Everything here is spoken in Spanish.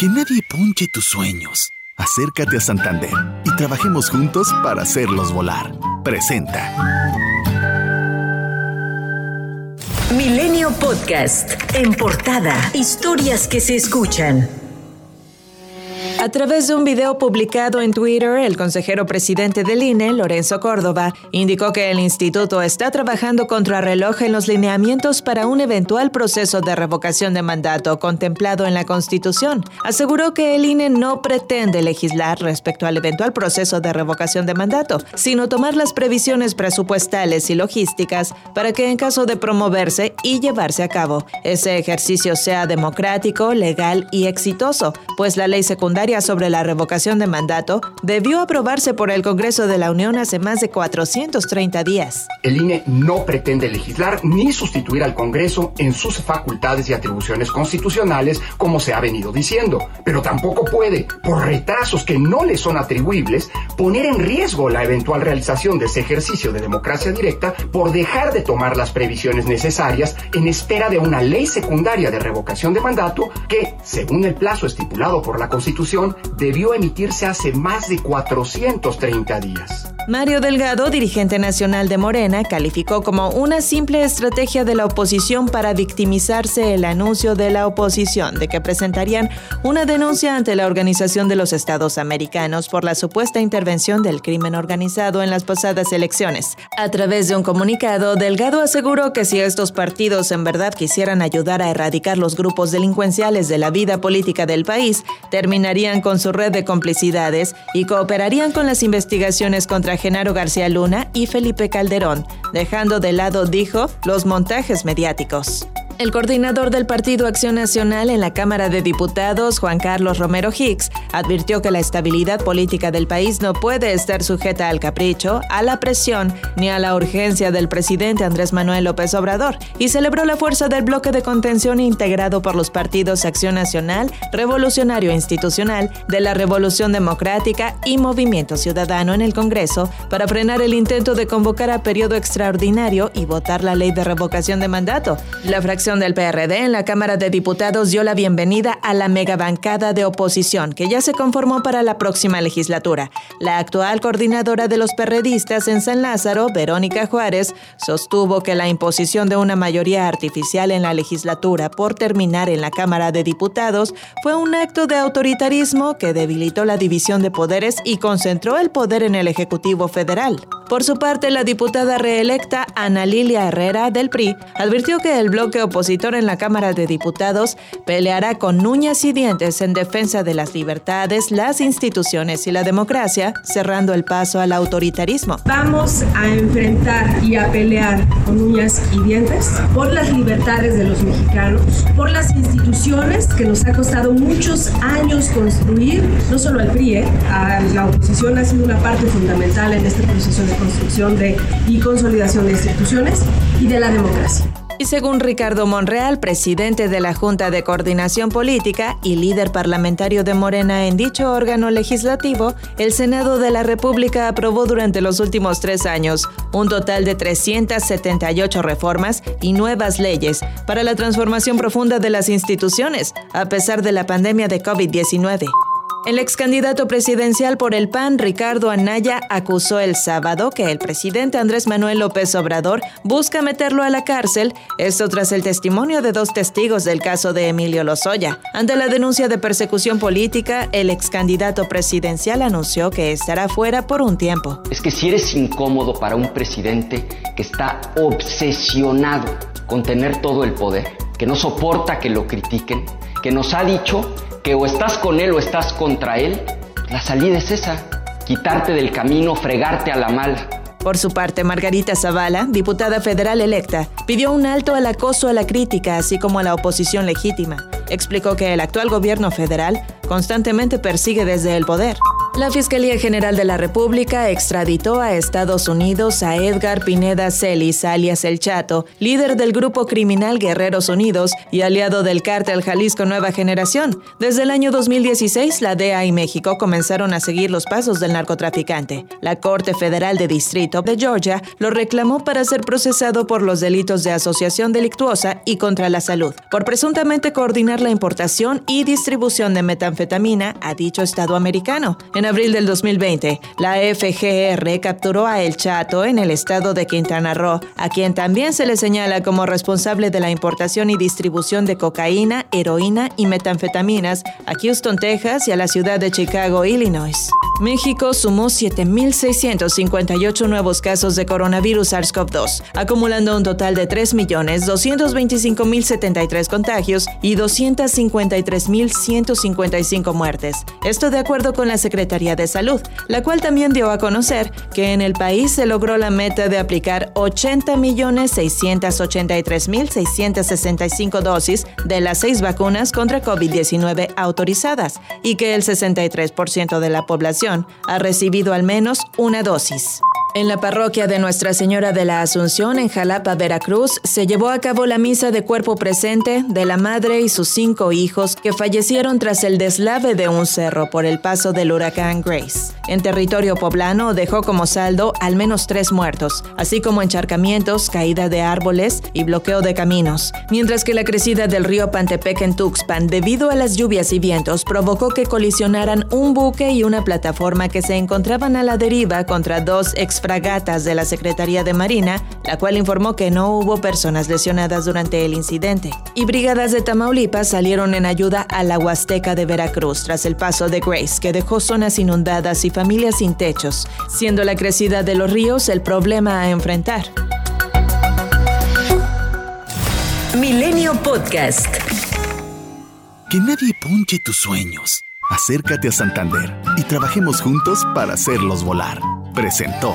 Que nadie ponche tus sueños. Acércate a Santander y trabajemos juntos para hacerlos volar. Presenta. Milenio Podcast. En portada. Historias que se escuchan. A través de un video publicado en Twitter, el consejero presidente del INE, Lorenzo Córdoba, indicó que el instituto está trabajando contra reloj en los lineamientos para un eventual proceso de revocación de mandato contemplado en la Constitución. Aseguró que el INE no pretende legislar respecto al eventual proceso de revocación de mandato, sino tomar las previsiones presupuestales y logísticas para que en caso de promoverse y llevarse a cabo, ese ejercicio sea democrático, legal y exitoso, pues la ley secundaria sobre la revocación de mandato debió aprobarse por el Congreso de la Unión hace más de 430 días. El INE no pretende legislar ni sustituir al Congreso en sus facultades y atribuciones constitucionales, como se ha venido diciendo, pero tampoco puede, por retrasos que no le son atribuibles, poner en riesgo la eventual realización de ese ejercicio de democracia directa por dejar de tomar las previsiones necesarias en espera de una ley secundaria de revocación de mandato que, según el plazo estipulado por la Constitución, debió emitirse hace más de 430 días. Mario Delgado, dirigente nacional de Morena, calificó como una simple estrategia de la oposición para victimizarse el anuncio de la oposición de que presentarían una denuncia ante la Organización de los Estados Americanos por la supuesta intervención del crimen organizado en las pasadas elecciones. A través de un comunicado, Delgado aseguró que si estos partidos en verdad quisieran ayudar a erradicar los grupos delincuenciales de la vida política del país, terminarían con su red de complicidades y cooperarían con las investigaciones contra Genaro García Luna y Felipe Calderón, dejando de lado, dijo, los montajes mediáticos. El coordinador del Partido Acción Nacional en la Cámara de Diputados, Juan Carlos Romero Hicks, advirtió que la estabilidad política del país no puede estar sujeta al capricho, a la presión ni a la urgencia del presidente Andrés Manuel López Obrador y celebró la fuerza del bloque de contención integrado por los partidos Acción Nacional, Revolucionario Institucional, de la Revolución Democrática y Movimiento Ciudadano en el Congreso para frenar el intento de convocar a periodo extraordinario y votar la ley de revocación de mandato. La fracción del PRD en la Cámara de Diputados dio la bienvenida a la megabancada de oposición que ya se conformó para la próxima legislatura. La actual coordinadora de los perredistas en San Lázaro, Verónica Juárez, sostuvo que la imposición de una mayoría artificial en la legislatura por terminar en la Cámara de Diputados fue un acto de autoritarismo que debilitó la división de poderes y concentró el poder en el Ejecutivo Federal. Por su parte, la diputada reelecta Ana Lilia Herrera del PRI advirtió que el bloque opositor en la Cámara de Diputados peleará con uñas y dientes en defensa de las libertades, las instituciones y la democracia, cerrando el paso al autoritarismo. Vamos a enfrentar y a pelear con uñas y dientes por las libertades de los mexicanos, por las instituciones que nos ha costado muchos años construir, no solo al PRI, ¿eh? la oposición ha sido una parte fundamental en este proceso de construcción de, y consolidación de instituciones y de la democracia. Y según Ricardo Monreal, presidente de la Junta de Coordinación Política y líder parlamentario de Morena en dicho órgano legislativo, el Senado de la República aprobó durante los últimos tres años un total de 378 reformas y nuevas leyes para la transformación profunda de las instituciones, a pesar de la pandemia de COVID-19. El ex candidato presidencial por el PAN, Ricardo Anaya, acusó el sábado que el presidente Andrés Manuel López Obrador busca meterlo a la cárcel, esto tras el testimonio de dos testigos del caso de Emilio Lozoya. Ante la denuncia de persecución política, el ex candidato presidencial anunció que estará fuera por un tiempo. Es que si eres incómodo para un presidente que está obsesionado con tener todo el poder, que no soporta que lo critiquen, que nos ha dicho que o estás con él o estás contra él, la salida es esa, quitarte del camino, fregarte a la mala. Por su parte, Margarita Zavala, diputada federal electa, pidió un alto al acoso a la crítica, así como a la oposición legítima. Explicó que el actual gobierno federal constantemente persigue desde el poder. La Fiscalía General de la República extraditó a Estados Unidos a Edgar Pineda Celis, alias El Chato, líder del grupo criminal Guerreros Unidos y aliado del cártel Jalisco Nueva Generación. Desde el año 2016, la DEA y México comenzaron a seguir los pasos del narcotraficante. La Corte Federal de Distrito de Georgia lo reclamó para ser procesado por los delitos de asociación delictuosa y contra la salud, por presuntamente coordinar la importación y distribución de metanfetamina a dicho estado americano. Abril del 2020, la FGR capturó a El Chato en el estado de Quintana Roo, a quien también se le señala como responsable de la importación y distribución de cocaína, heroína y metanfetaminas a Houston, Texas y a la ciudad de Chicago, Illinois. México sumó 7.658 nuevos casos de coronavirus SARS-CoV-2, acumulando un total de 3.225.073 contagios y 253.155 muertes. Esto de acuerdo con la Secretaría de Salud, la cual también dio a conocer que en el país se logró la meta de aplicar 80.683.665 dosis de las seis vacunas contra COVID-19 autorizadas y que el 63% de la población ha recibido al menos una dosis. En la parroquia de Nuestra Señora de la Asunción, en Jalapa, Veracruz, se llevó a cabo la misa de cuerpo presente de la madre y sus cinco hijos que fallecieron tras el deslave de un cerro por el paso del huracán Grace. En territorio poblano dejó como saldo al menos tres muertos, así como encharcamientos, caída de árboles y bloqueo de caminos, mientras que la crecida del río Pantepec en Tuxpan, debido a las lluvias y vientos, provocó que colisionaran un buque y una plataforma que se encontraban a la deriva contra dos ex fragatas de la Secretaría de Marina, la cual informó que no hubo personas lesionadas durante el incidente. Y brigadas de Tamaulipas salieron en ayuda a la Huasteca de Veracruz tras el paso de Grace, que dejó zonas inundadas y familias sin techos, siendo la crecida de los ríos el problema a enfrentar. Milenio Podcast. Que nadie punche tus sueños. Acércate a Santander y trabajemos juntos para hacerlos volar presentó.